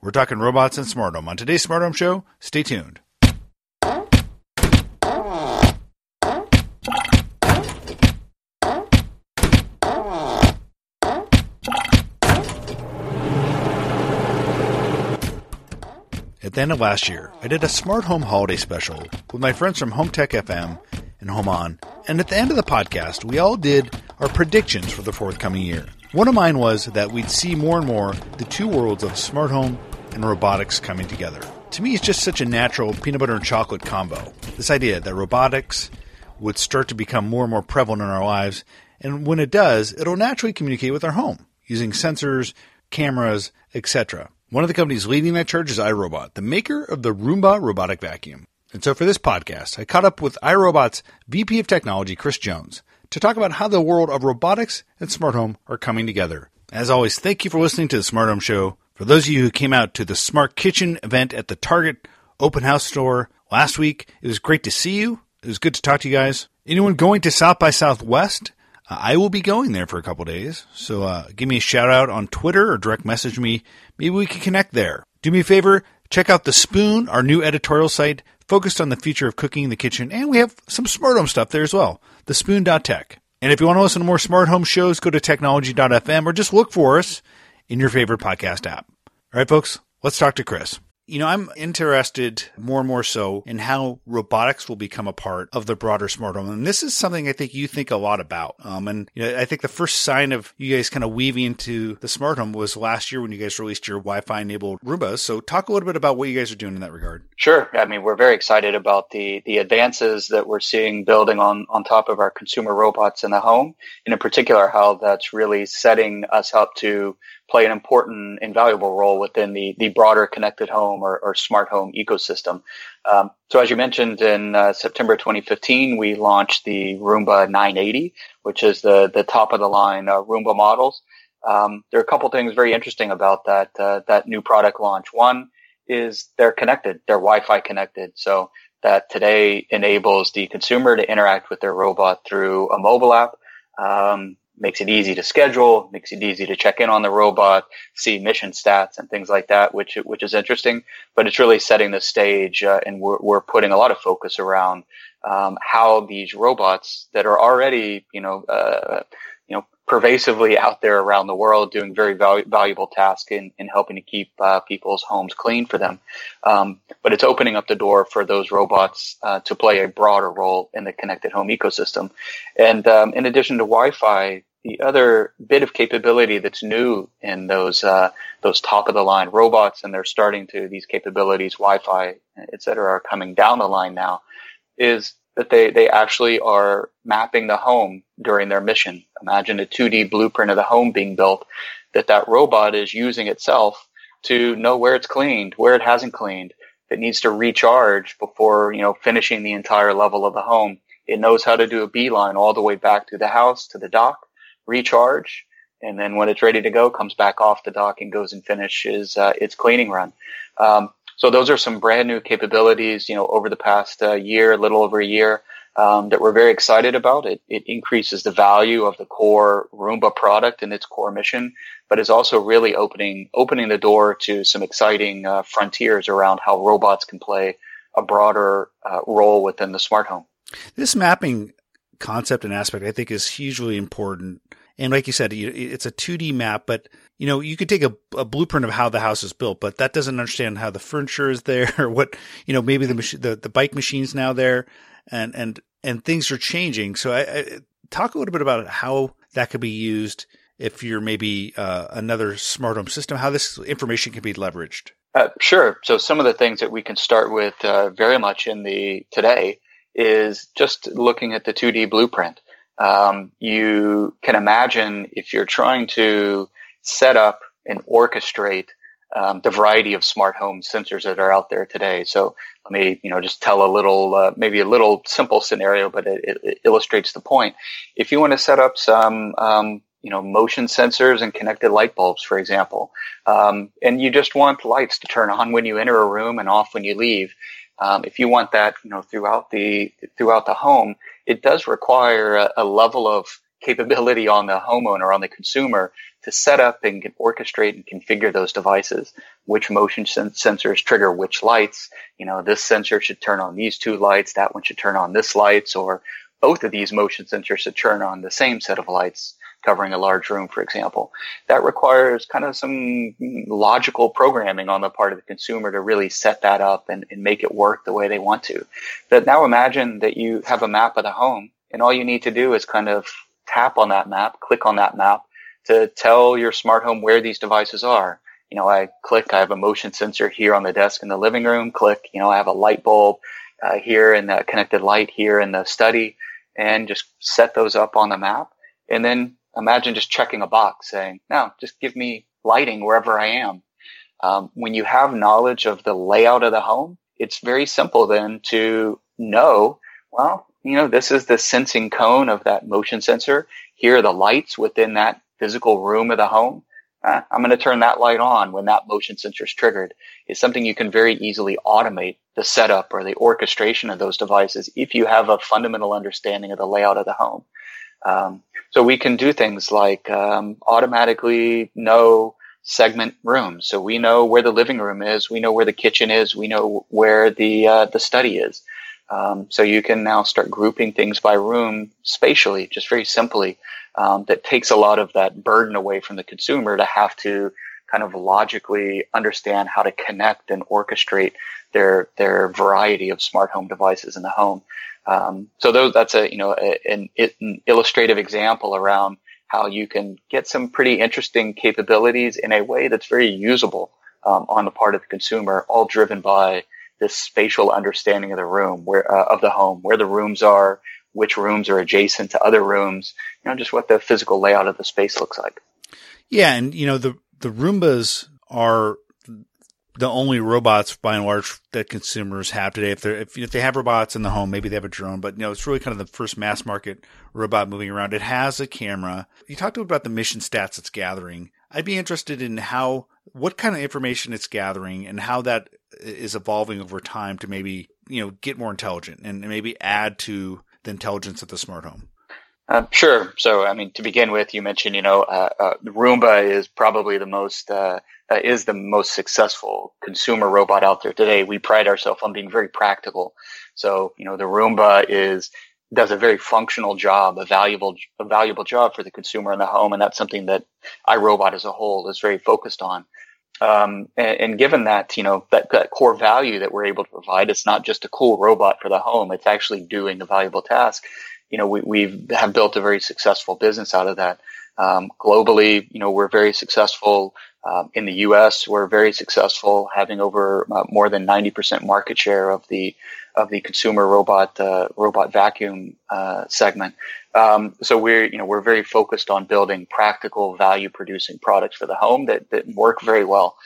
We're talking robots and smart home. On today's Smart Home Show, stay tuned. At the end of last year, I did a smart home holiday special with my friends from Home Tech FM and Home On. And at the end of the podcast, we all did our predictions for the forthcoming year. One of mine was that we'd see more and more the two worlds of smart home and robotics coming together. To me, it's just such a natural peanut butter and chocolate combo. This idea that robotics would start to become more and more prevalent in our lives, and when it does, it'll naturally communicate with our home using sensors, cameras, etc. One of the companies leading that charge is iRobot, the maker of the Roomba robotic vacuum. And so for this podcast, I caught up with iRobot's VP of Technology, Chris Jones, to talk about how the world of robotics and smart home are coming together. As always, thank you for listening to the Smart Home Show. For those of you who came out to the Smart Kitchen event at the Target open house store last week, it was great to see you. It was good to talk to you guys. Anyone going to South by Southwest? Uh, I will be going there for a couple days, so uh, give me a shout out on Twitter or direct message me. Maybe we can connect there. Do me a favor, check out The Spoon, our new editorial site focused on the future of cooking in the kitchen, and we have some smart home stuff there as well. TheSpoon.tech. And if you want to listen to more smart home shows, go to technology.fm or just look for us in your favorite podcast app. All right, folks, let's talk to Chris. You know, I'm interested more and more so in how robotics will become a part of the broader smart home. And this is something I think you think a lot about. Um, and you know, I think the first sign of you guys kind of weaving into the smart home was last year when you guys released your Wi-Fi enabled Roombas. So talk a little bit about what you guys are doing in that regard. Sure. I mean, we're very excited about the, the advances that we're seeing building on, on top of our consumer robots in the home. And in particular, how that's really setting us up to play an important, invaluable role within the, the broader connected home or, or smart home ecosystem. Um, so as you mentioned, in uh, September 2015, we launched the Roomba 980, which is the, the top of the line uh, Roomba models. Um, there are a couple things very interesting about that, uh, that new product launch. One is they're connected. They're Wi-Fi connected. So that today enables the consumer to interact with their robot through a mobile app. Um, makes it easy to schedule, makes it easy to check in on the robot, see mission stats and things like that, which which is interesting. But it's really setting the stage, uh, and we're we're putting a lot of focus around um, how these robots that are already, you know, uh, you know, pervasively out there around the world doing very val- valuable tasks in, in helping to keep uh, people's homes clean for them. Um, but it's opening up the door for those robots uh, to play a broader role in the connected home ecosystem. And um, in addition to Wi-Fi, the other bit of capability that's new in those uh, those top of the line robots, and they're starting to these capabilities, Wi-Fi, et cetera, are coming down the line now, is that they, they actually are mapping the home during their mission. Imagine a 2D blueprint of the home being built that that robot is using itself to know where it's cleaned, where it hasn't cleaned. It needs to recharge before, you know, finishing the entire level of the home. It knows how to do a beeline all the way back to the house, to the dock, recharge, and then when it's ready to go, comes back off the dock and goes and finishes uh, its cleaning run. Um, so those are some brand new capabilities, you know, over the past uh, year, a little over a year, um, that we're very excited about. It, it increases the value of the core Roomba product and its core mission, but is also really opening opening the door to some exciting uh, frontiers around how robots can play a broader uh, role within the smart home. This mapping concept and aspect, I think, is hugely important. And like you said, it's a 2D map, but you know, you could take a, a, blueprint of how the house is built, but that doesn't understand how the furniture is there or what, you know, maybe the machine, the, the bike machine's now there and, and, and things are changing. So I, I, talk a little bit about how that could be used if you're maybe uh, another smart home system, how this information can be leveraged. Uh, sure. So some of the things that we can start with uh, very much in the today is just looking at the 2D blueprint. Um, you can imagine if you're trying to set up and orchestrate um, the variety of smart home sensors that are out there today. So let me, you know, just tell a little, uh, maybe a little simple scenario, but it, it, illustrates the point. If you want to set up some, um, you know, motion sensors and connected light bulbs, for example, um, and you just want lights to turn on when you enter a room and off when you leave. Um, if you want that, you know, throughout the throughout the home, it does require a, a level of capability on the homeowner, on the consumer, to set up and orchestrate and configure those devices. Which motion sensors trigger which lights? You know, this sensor should turn on these two lights. That one should turn on this lights, or both of these motion sensors should turn on the same set of lights covering a large room, for example. That requires kind of some logical programming on the part of the consumer to really set that up and, and make it work the way they want to. But now imagine that you have a map of the home and all you need to do is kind of tap on that map, click on that map to tell your smart home where these devices are. You know, I click, I have a motion sensor here on the desk in the living room, click, you know, I have a light bulb uh, here and a connected light here in the study and just set those up on the map. And then imagine just checking a box saying, no, just give me lighting wherever I am. Um, when you have knowledge of the layout of the home, it's very simple then to know, well, you know, this is the sensing cone of that motion sensor. Here are the lights within that physical room of the home. Uh, I'm going to turn that light on when that motion sensor is triggered. It's something you can very easily automate the setup or the orchestration of those devices if you have a fundamental understanding of the layout of the home. Um, so we can do things like um, automatically know segment rooms. So we know where the living room is, we know where the kitchen is, we know where the uh, the study is. Um, so you can now start grouping things by room spatially, just very simply. Um, that takes a lot of that burden away from the consumer to have to kind of logically understand how to connect and orchestrate their their variety of smart home devices in the home. Um, so those, that's a you know a, an, an, illustrative example around how you can get some pretty interesting capabilities in a way that's very usable um, on the part of the consumer, all driven by this spatial understanding of the room, where uh, of the home, where the rooms are, which rooms are adjacent to other rooms, you know, just what the physical layout of the space looks like. Yeah, and you know the the Roombas are the only robots by and large that consumers have today. If they if, if they have robots in the home, maybe they have a drone, but you know it's really kind of the first mass market robot moving around. It has a camera. You talked about the mission stats it's gathering. I'd be interested in how what kind of information it's gathering and how that is evolving over time to maybe you know get more intelligent and maybe add to the intelligence of the smart home. Uh, sure. So, I mean, to begin with, you mentioned, you know, uh, uh, Roomba is probably the most uh, uh, is the most successful consumer robot out there today. We pride ourselves on being very practical. So, you know, the Roomba is does a very functional job, a valuable a valuable job for the consumer in the home, and that's something that iRobot as a whole is very focused on. Um, and, and, given that, you know, that, that, core value that we're able to provide, it's not just a cool robot for the home. It's actually doing a valuable task you know, we, we have built a very successful business out of that. Um, globally, you know, we're very successful. Um, in the U.S., we're very successful, having over uh, more than 90% market share of the of the consumer robot uh, robot vacuum uh, segment. Um, so we're you know we're very focused on building practical, value producing products for the home that that work very well.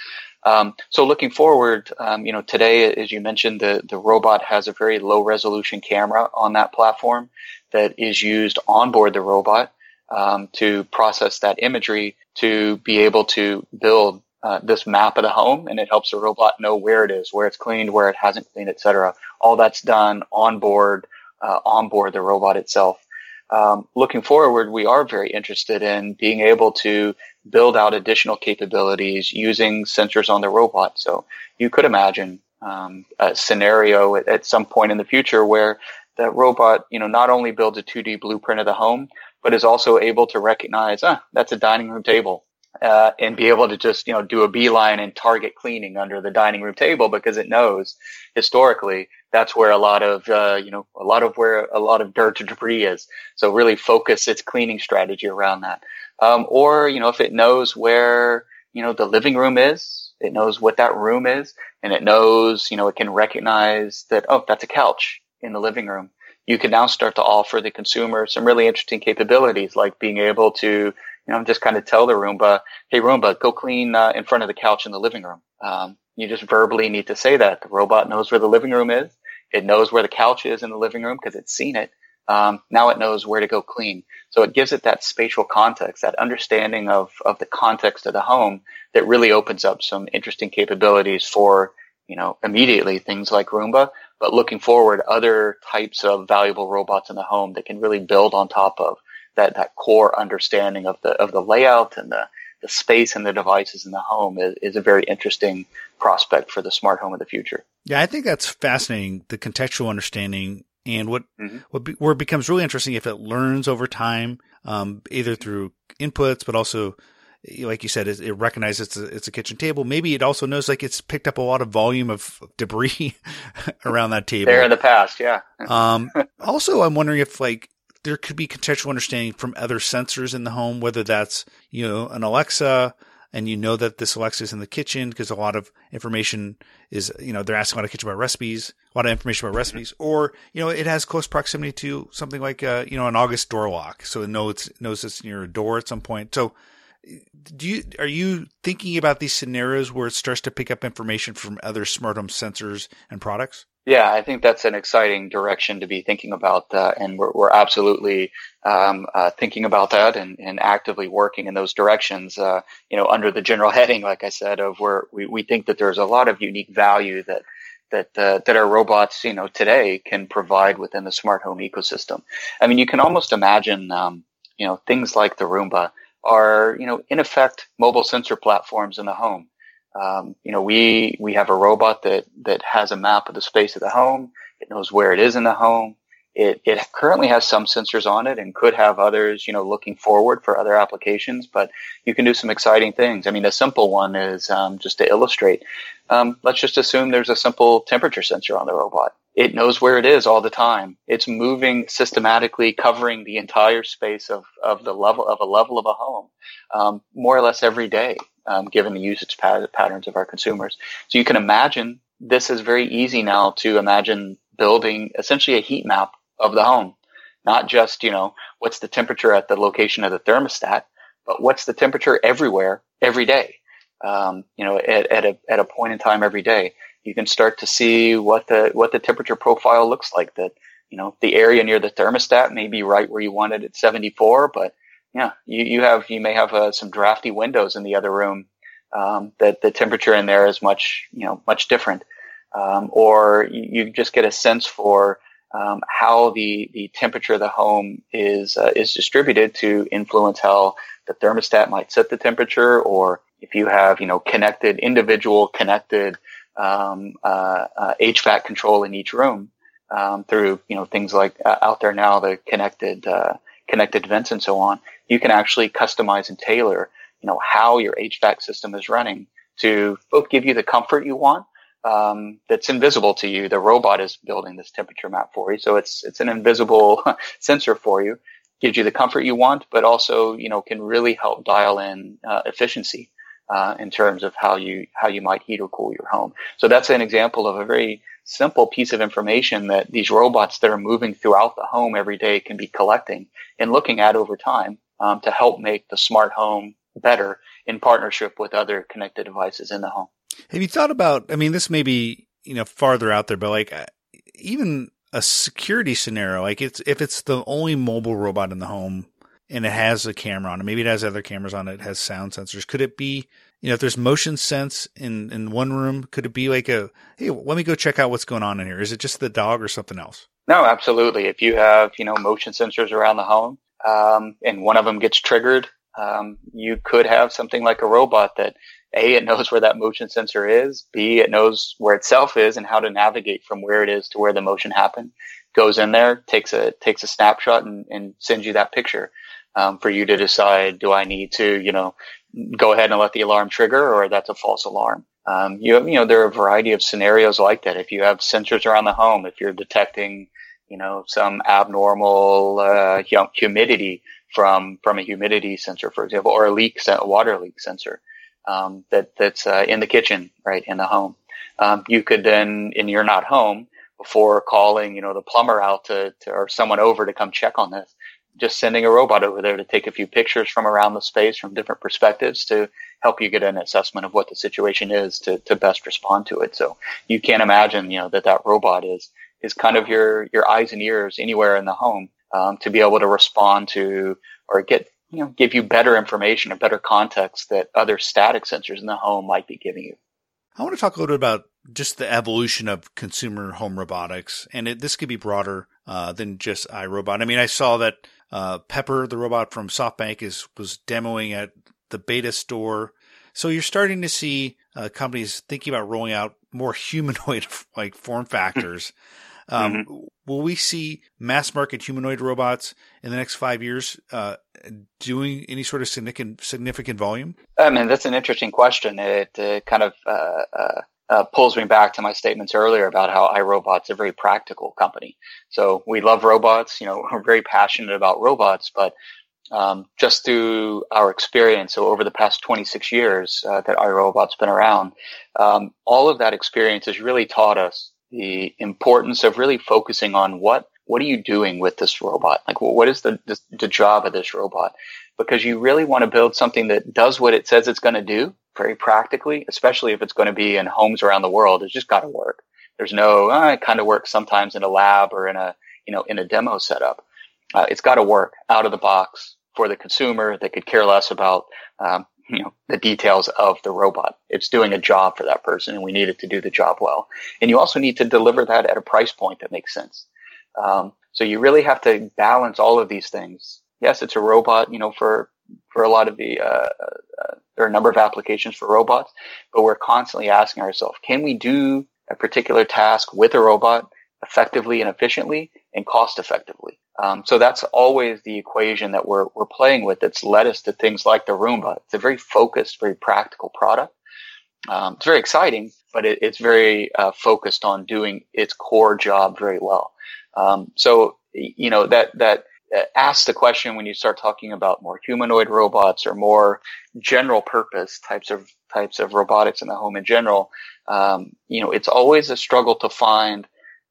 Um, so looking forward, um, you know, today, as you mentioned, the, the robot has a very low resolution camera on that platform that is used on board the robot um, to process that imagery to be able to build uh, this map of the home, and it helps the robot know where it is, where it's cleaned, where it hasn't cleaned, etc. All that's done on board, uh, on board the robot itself. Um, looking forward, we are very interested in being able to build out additional capabilities using sensors on the robot. So you could imagine um, a scenario at, at, some point in the future where that robot, you know, not only builds a 2D blueprint of the home, but is also able to recognize, ah, that's a dining room table. Uh, and be able to just, you know, do a beeline and target cleaning under the dining room table because it knows historically that's where a lot of, uh, you know, a lot of where a lot of dirt and debris is. So really focus its cleaning strategy around that. Um, or, you know, if it knows where, you know, the living room is, it knows what that room is and it knows, you know, it can recognize that, oh, that's a couch in the living room, you can now start to offer the consumer some really interesting capabilities like being able to you know, just kind of tell the Roomba, "Hey Roomba, go clean uh, in front of the couch in the living room." Um, you just verbally need to say that. The robot knows where the living room is. It knows where the couch is in the living room because it's seen it. Um, now it knows where to go clean. So it gives it that spatial context, that understanding of, of the context of the home that really opens up some interesting capabilities for, you know, immediately things like Roomba, but looking forward, other types of valuable robots in the home that can really build on top of that, that core understanding of the, of the layout and the, the space and the devices in the home is, is a very interesting prospect for the smart home of the future. Yeah, I think that's fascinating. The contextual understanding and what mm-hmm. what be, where it becomes really interesting if it learns over time, um, either through inputs, but also like you said, it, recognizes it's a, it's a kitchen table. Maybe it also knows like it's picked up a lot of volume of debris around that table. There in the past, yeah. um, also, I'm wondering if like there could be contextual understanding from other sensors in the home, whether that's you know an Alexa, and you know that this Alexa is in the kitchen because a lot of information is, you know, they're asking a kitchen about recipes, a lot of information about recipes, or, you know, it has close proximity to something like, uh, you know, an August door lock. So it knows, it knows it's near a door at some point. So do you, are you thinking about these scenarios where it starts to pick up information from other smart home sensors and products? Yeah, I think that's an exciting direction to be thinking about, uh, and we're, we're absolutely um, uh, thinking about that and, and, actively working in those directions. Uh, you know, under the general heading, like I said, of where we, we think that there's a lot of unique value that that uh, that our robots, you know, today can provide within the smart home ecosystem. I mean, you can almost imagine, um, you know, things like the Roomba are, you know, in effect, mobile sensor platforms in the home. Um, you know, we we have a robot that that has a map of the space of the home. It knows where it is in the home. It it currently has some sensors on it and could have others. You know, looking forward for other applications. But you can do some exciting things. I mean, a simple one is um, just to illustrate. Um, let's just assume there's a simple temperature sensor on the robot. It knows where it is all the time. It's moving systematically, covering the entire space of, of the level of a level of a home, um, more or less every day um, given the usage patterns of our consumers. So you can imagine this is very easy now to imagine building essentially a heat map of the home, not just, you know, what's the temperature at the location of the thermostat, but what's the temperature everywhere every day. Um, you know, at, at a, at a point in time every day, you can start to see what the, what the temperature profile looks like that, you know, the area near the thermostat may be right where you want it at 74, but yeah, you, you have you may have uh, some drafty windows in the other room um, that the temperature in there is much you know much different, um, or you, you, just get a sense for um, how the the temperature of the home is uh, is distributed to influence how the thermostat might set the temperature, or if you have you know connected individual connected um, uh, uh, HVAC control in each room um, through you know things like uh, out there now the connected uh, connected vents and so on you can actually customize and tailor, you know, how your HVAC system is running to both give you the comfort you want, um, that's invisible to you. The robot is building this temperature map for you. So it's, it's an invisible sensor for you, gives you the comfort you want, but also, you know, can really help dial in, uh, efficiency. Uh, in terms of how you how you might heat or cool your home. So that's an example of a very simple piece of information that these robots that are moving throughout the home every day can be collecting and looking at over time um, to help make the smart home better in partnership with other connected devices in the home. Have you thought about? I mean, this may be you know farther out there, but like uh, even a security scenario, like it's if it's the only mobile robot in the home and it has a camera on it, maybe it has other cameras on it, it has sound sensors. Could it be? You know, if there's motion sense in, in one room, could it be like a, hey, let me go check out what's going on in here? Is it just the dog or something else? No, absolutely. If you have, you know, motion sensors around the home, um, and one of them gets triggered, um, you could have something like a robot that a it knows where that motion sensor is, b it knows where itself is and how to navigate from where it is to where the motion happened. Goes in there, takes a takes a snapshot, and, and sends you that picture um, for you to decide: do I need to, you know, go ahead and let the alarm trigger, or that's a false alarm? Um, you have, you know, there are a variety of scenarios like that. If you have sensors around the home, if you're detecting you know, some abnormal uh, humidity from from a humidity sensor, for example, or a leak, a water leak sensor um, that that's uh, in the kitchen, right in the home. Um, you could then, and you're not home before calling, you know, the plumber out to, to or someone over to come check on this. Just sending a robot over there to take a few pictures from around the space from different perspectives to help you get an assessment of what the situation is to, to best respond to it. So you can't imagine, you know, that that robot is, is kind of your, your eyes and ears anywhere in the home, um, to be able to respond to or get, you know, give you better information, a better context that other static sensors in the home might be giving you. I want to talk a little bit about just the evolution of consumer home robotics, and it, this could be broader uh, than just iRobot. I mean, I saw that uh, Pepper, the robot from SoftBank, is was demoing at the b8ta store. So you're starting to see uh, companies thinking about rolling out more humanoid like form factors. Um, mm-hmm. Will we see mass market humanoid robots in the next five years uh, doing any sort of significant significant volume? I mean, that's an interesting question. It uh, kind of uh, uh pulls me back to my statements earlier about how iRobot's a very practical company. So we love robots. You know, we're very passionate about robots, but um, just through our experience, so over the past 26 years uh, that iRobot's been around, um, all of that experience has really taught us the importance of really focusing on what what are you doing with this robot? Like, what is the, the, the job of this robot? Because you really want to build something that does what it says it's going to do, very practically, especially if it's going to be in homes around the world. It's just got to work. There's no, oh, it kind of works sometimes in a lab or in a, you know, in a demo setup. Uh, it's got to work out of the box for the consumer that could care less about, um, you know, the details of the robot. It's doing a job for that person and we need it to do the job well. And you also need to deliver that at a price point that makes sense. Um, so you really have to balance all of these things. Yes, it's a robot, you know, for for a lot of the, uh, uh, there are a number of applications for robots, but we're constantly asking ourselves, can we do a particular task with a robot effectively and efficiently and cost effectively? Um, so that's always the equation that we're, we're playing with that's led us to things like the Roomba. It's a very focused, very practical product. Um, it's very exciting, but it, it's very uh, focused on doing its core job very well. Um, so, you know, that, that ask the question when you start talking about more humanoid robots or more general purpose types of types of robotics in the home in general. Um, you know, it's always a struggle to find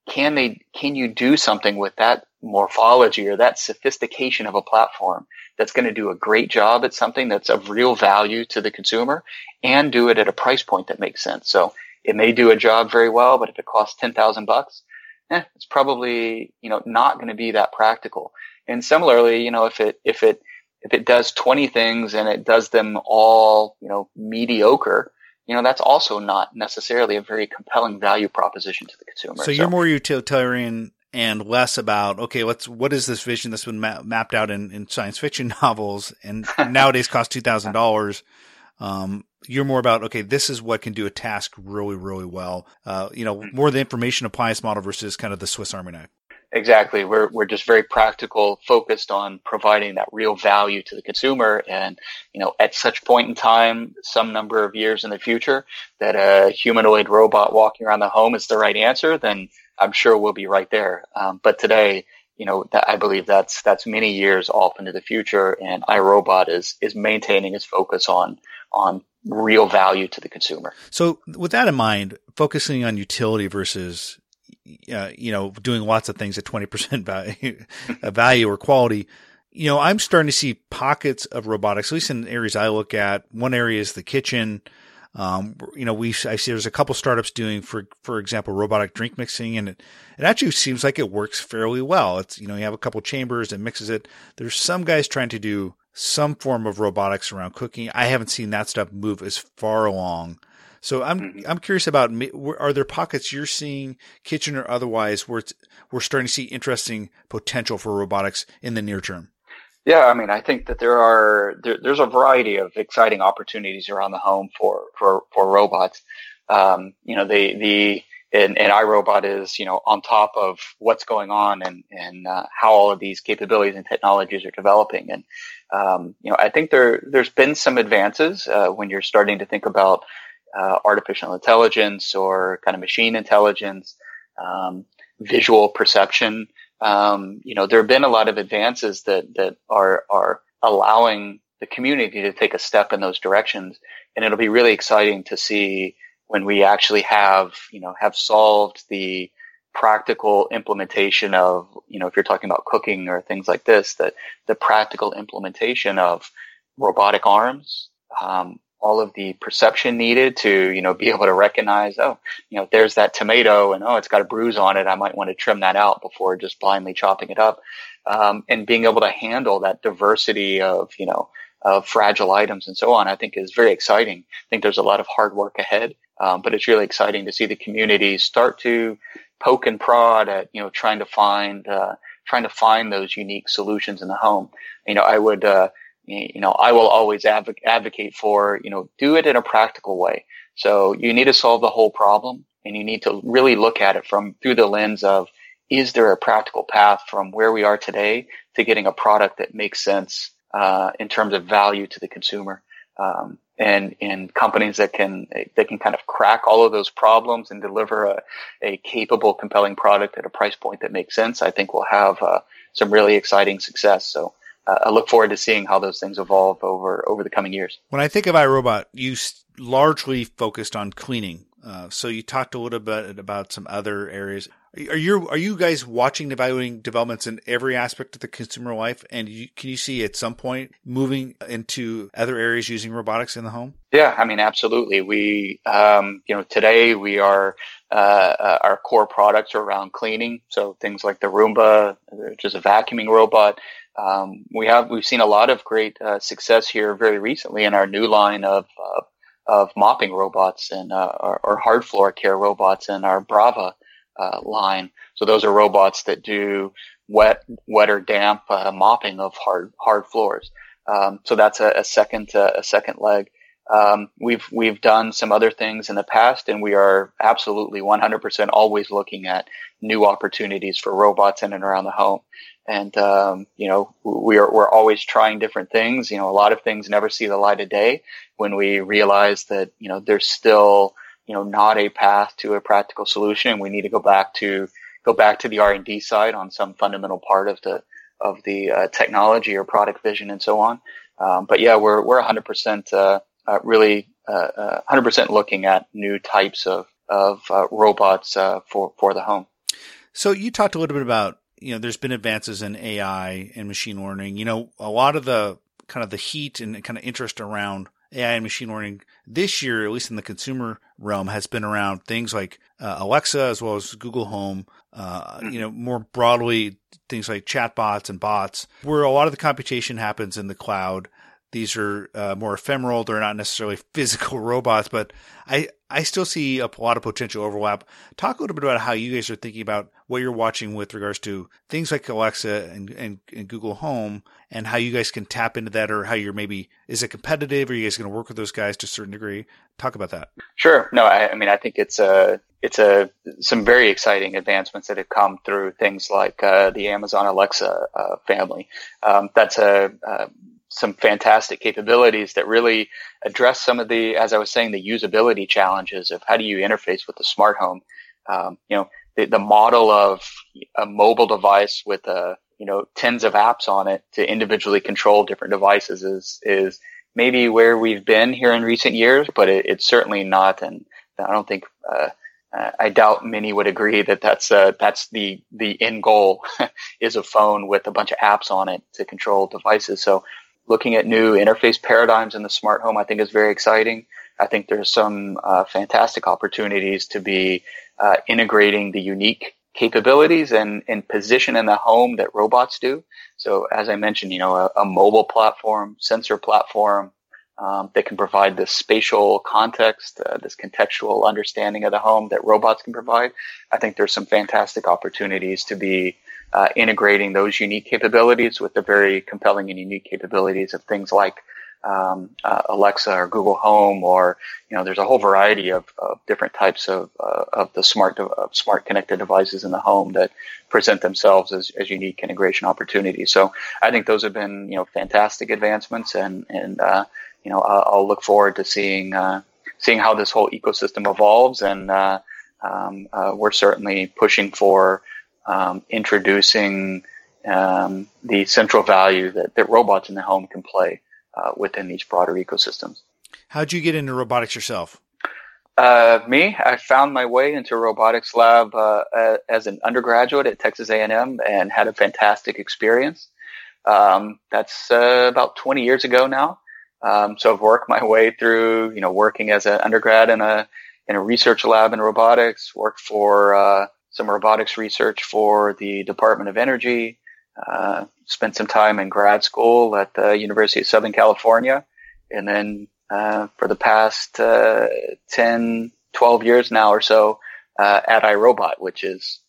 can they can you do something with that morphology or that sophistication of a platform that's going to do a great job at something that's of real value to the consumer and do it at a price point that makes sense. So it may do a job very well, but if it costs ten thousand bucks, eh, it's probably you know not going to be that practical. And similarly, you know, if it, if it, if it does 20 things and it does them all, you know, mediocre, you know, that's also not necessarily a very compelling value proposition to the consumer. So, so you're more utilitarian and less about, okay, let's, what is this vision that's been ma- mapped out in, in science fiction novels and nowadays costs $2,000. Um, you're more about, okay, this is what can do a task really, really well. Uh, you know, mm-hmm. more the information appliance model versus kind of the Swiss Army knife. Exactly. We're, we're just very practical, focused on providing that real value to the consumer. And, you know, at such point in time, some number of years in the future, that a humanoid robot walking around the home is the right answer, then I'm sure we'll be right there. Um, but today, you know, I believe that's, that's many years off into the future. And iRobot is, is maintaining its focus on, on real value to the consumer. So with that in mind, focusing on utility versus uh, you know, doing lots of things at 20% value, value or quality. You know, I'm starting to see pockets of robotics, at least in areas I look at. One area is the kitchen. Um, you know, we, I see there's a couple startups doing, for, for example, robotic drink mixing and it, it actually seems like it works fairly well. It's, you know, you have a couple chambers and mixes it. There's some guys trying to do some form of robotics around cooking. I haven't seen that stuff move as far along so I'm mm-hmm. I'm curious about are there pockets you're seeing, kitchen or otherwise, where we're starting to see interesting potential for robotics in the near term? Yeah, I mean, I think that there are there, there's a variety of exciting opportunities around the home for for for robots. Um, you know, the the and, and iRobot is, you know, on top of what's going on and, and uh, how all of these capabilities and technologies are developing. And, um, you know, I think there, there's been some advances uh, when you're starting to think about uh, artificial intelligence or kind of machine intelligence, um, visual perception. Um, you know, there have been a lot of advances that that are are allowing the community to take a step in those directions, and it'll be really exciting to see when we actually have you know have solved the practical implementation of, you know, if you're talking about cooking or things like this, that the practical implementation of robotic arms, um, all of the perception needed to, you know, be able to recognize, oh, you know, there's that tomato and oh, it's got a bruise on it. I might want to trim that out before just blindly chopping it up. Um, and being able to handle that diversity of, you know, of fragile items and so on, I think is very exciting. I think there's a lot of hard work ahead. Um, but it's really exciting to see the community start to poke and prod at, you know, trying to find, uh, trying to find those unique solutions in the home. You know, I would, uh, you know, I will always adv- advocate for, you know, do it in a practical way. So you need to solve the whole problem and you need to really look at it from through the lens of, is there a practical path from where we are today to getting a product that makes sense, uh, in terms of value to the consumer? Um, and in companies that can that can kind of crack all of those problems and deliver a, a capable, compelling product at a price point that makes sense, I think we'll have uh, some really exciting success. So uh, I look forward to seeing how those things evolve over over the coming years. When I think of iRobot, you largely focused on cleaning. Uh, so you talked a little bit about some other areas. Are you are you guys watching evaluating developments in every aspect of the consumer life? And you, can you see at some point moving into other areas using robotics in the home? Yeah, I mean, absolutely. We, um, you know, today we are uh, uh, our core products are around cleaning, so things like the Roomba, which is a vacuuming robot. Um, we have we've seen a lot of great uh, success here very recently in our new line of uh, of mopping robots and uh, or, or hard floor care robots in our Braava uh, line. So those are robots that do wet, wet or damp uh, mopping of hard hard floors. Um, so that's a, a second uh, a second leg. Um, we've we've done some other things in the past, and we are absolutely 100% always looking at new opportunities for robots in and around the home. And um, you know, we are we're always trying different things. You know, a lot of things never see the light of day when we realize that you know there's still you know, not a path to a practical solution. We need to go back to go back to the R and D side on some fundamental part of the of the uh, technology or product vision and so on. Um, but yeah, we're we're 100% uh, uh, really 100% uh, looking at new types of of uh, robots uh, for for the home. So you talked a little bit about you know there's been advances in AI and machine learning. You know, a lot of the kind of the heat and kind of interest around AI and machine learning this year, at least in the consumer realm, has been around things like uh, Alexa as well as Google Home. Uh, you know, more broadly, things like chatbots and bots, where a lot of the computation happens in the cloud. These are uh, more ephemeral. They're not necessarily physical robots, but I, I still see a lot of potential overlap. Talk a little bit about how you guys are thinking about what you're watching with regards to things like Alexa and, and, and Google Home and how you guys can tap into that or how you're maybe, is it competitive? Are you guys going to work with those guys to a certain degree? Talk about that. Sure. No, I, I mean, I think it's a, it's a, some very exciting advancements that have come through things like, uh, the Amazon Alexa, uh, family. Um, that's a, uh, some fantastic capabilities that really address some of the, as I was saying, the usability challenges of how do you interface with the smart home. Um, you know, the, the model of a mobile device with a, you know, tens of apps on it to individually control different devices is, is maybe where we've been here in recent years, but it, it's certainly not. And I don't think, uh, I doubt many would agree that that's uh, that's the the end goal is a phone with a bunch of apps on it to control devices. So looking at new interface paradigms in the smart home, I think is very exciting. I think there's some uh, fantastic opportunities to be uh, integrating the unique capabilities and, and position in the home that robots do. So as I mentioned, you know, a, a mobile platform, sensor platform um, that can provide this spatial context, uh, this contextual understanding of the home that robots can provide. I think there's some fantastic opportunities to be uh, integrating those unique capabilities with the very compelling and unique capabilities of things like um, uh, Alexa or Google Home, or you know, there's a whole variety of, of different types of uh, of the smart of smart connected devices in the home that present themselves as, as unique integration opportunities. So I think those have been you know fantastic advancements, and and uh, you know I'll, I'll, look forward to seeing uh, seeing how this whole ecosystem evolves, and uh, um, uh, we're certainly pushing for um, introducing um, the central value that, that robots in the home can play uh, within these broader ecosystems. How'd you get into robotics yourself? Uh, me, I found my way into a robotics lab uh, as an undergraduate at Texas A&M and had a fantastic experience. Um, that's uh, about 20 years ago now. Um, so I've worked my way through, you know, working as an undergrad in a in a research lab in robotics. Worked for uh, some robotics research for the Department of Energy. Uh, spent some time in grad school at the University of Southern California, and then uh, for the past uh, 10, 12 years now or so uh, at iRobot, which is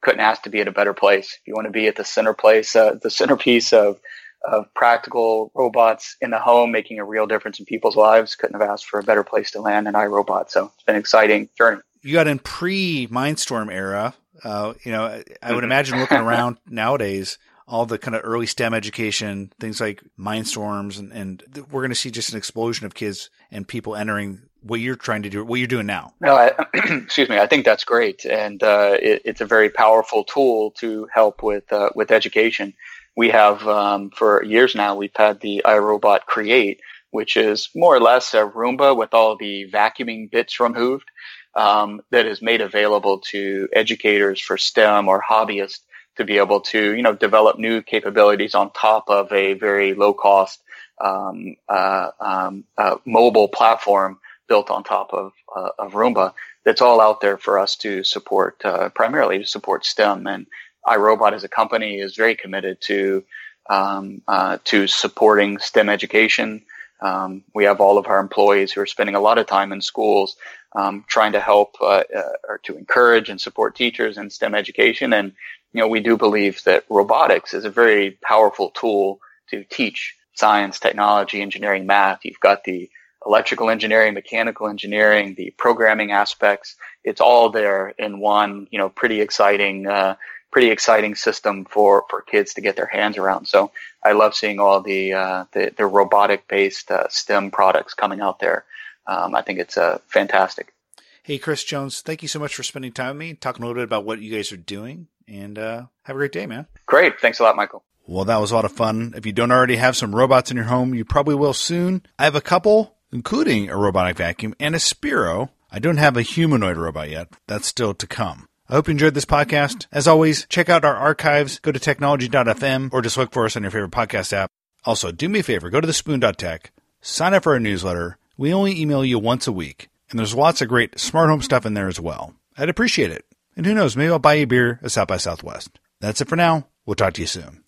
couldn't ask to be at a better place. If you want to be at the center place, uh, the centerpiece of of practical robots in the home making a real difference in people's lives, couldn't have asked for a better place to land than iRobot. So it's been an exciting journey. You got in pre Mindstorm era. Uh, you know, I would imagine looking around nowadays, all the kind of early STEM education, things like Mindstorms, and, and we're going to see just an explosion of kids and people entering what you're trying to do, what you're doing now. No, I, excuse me. I think that's great, and uh, it, it's a very powerful tool to help with uh, with education. We have um, for years now. We've had the iRobot Create, which is more or less a Roomba with all the vacuuming bits removed. Um, that is made available to educators for STEM or hobbyists to be able to, you know, develop new capabilities on top of a very low cost um, uh, um, uh, mobile platform built on top of, uh, of Roomba. That's all out there for us to support, uh, primarily to support STEM. And iRobot as a company is very committed to um, uh, to supporting STEM education. Um, we have all of our employees who are spending a lot of time in schools um, trying to help uh, or to encourage and support teachers in STEM education. And you know, we do believe that robotics is a very powerful tool to teach science, technology, engineering, math. You've got the electrical engineering, mechanical engineering, the programming aspects. It's all there in one, you know, pretty exciting, uh, pretty exciting system for, for kids to get their hands around. So I love seeing all the, uh, the, the robotic based, uh, STEM products coming out there. Um, I think it's, uh, fantastic. Hey, Chris Jones, thank you so much for spending time with me, talking a little bit about what you guys are doing and uh, have a great day, man. Great. Thanks a lot, Michael. Well, that was a lot of fun. If you don't already have some robots in your home, you probably will soon. I have a couple, including a robotic vacuum and a Sphero. I don't have a humanoid robot yet. That's still to come. I hope you enjoyed this podcast. As always, check out our archives. Go to technology.fm or just look for us on your favorite podcast app. Also, do me a favor, go to the spoon.tech, sign up for our newsletter. We only email you once a week, and there's lots of great smart home stuff in there as well. I'd appreciate it. And who knows, maybe I'll buy you a beer at South by Southwest. That's it for now. We'll talk to you soon.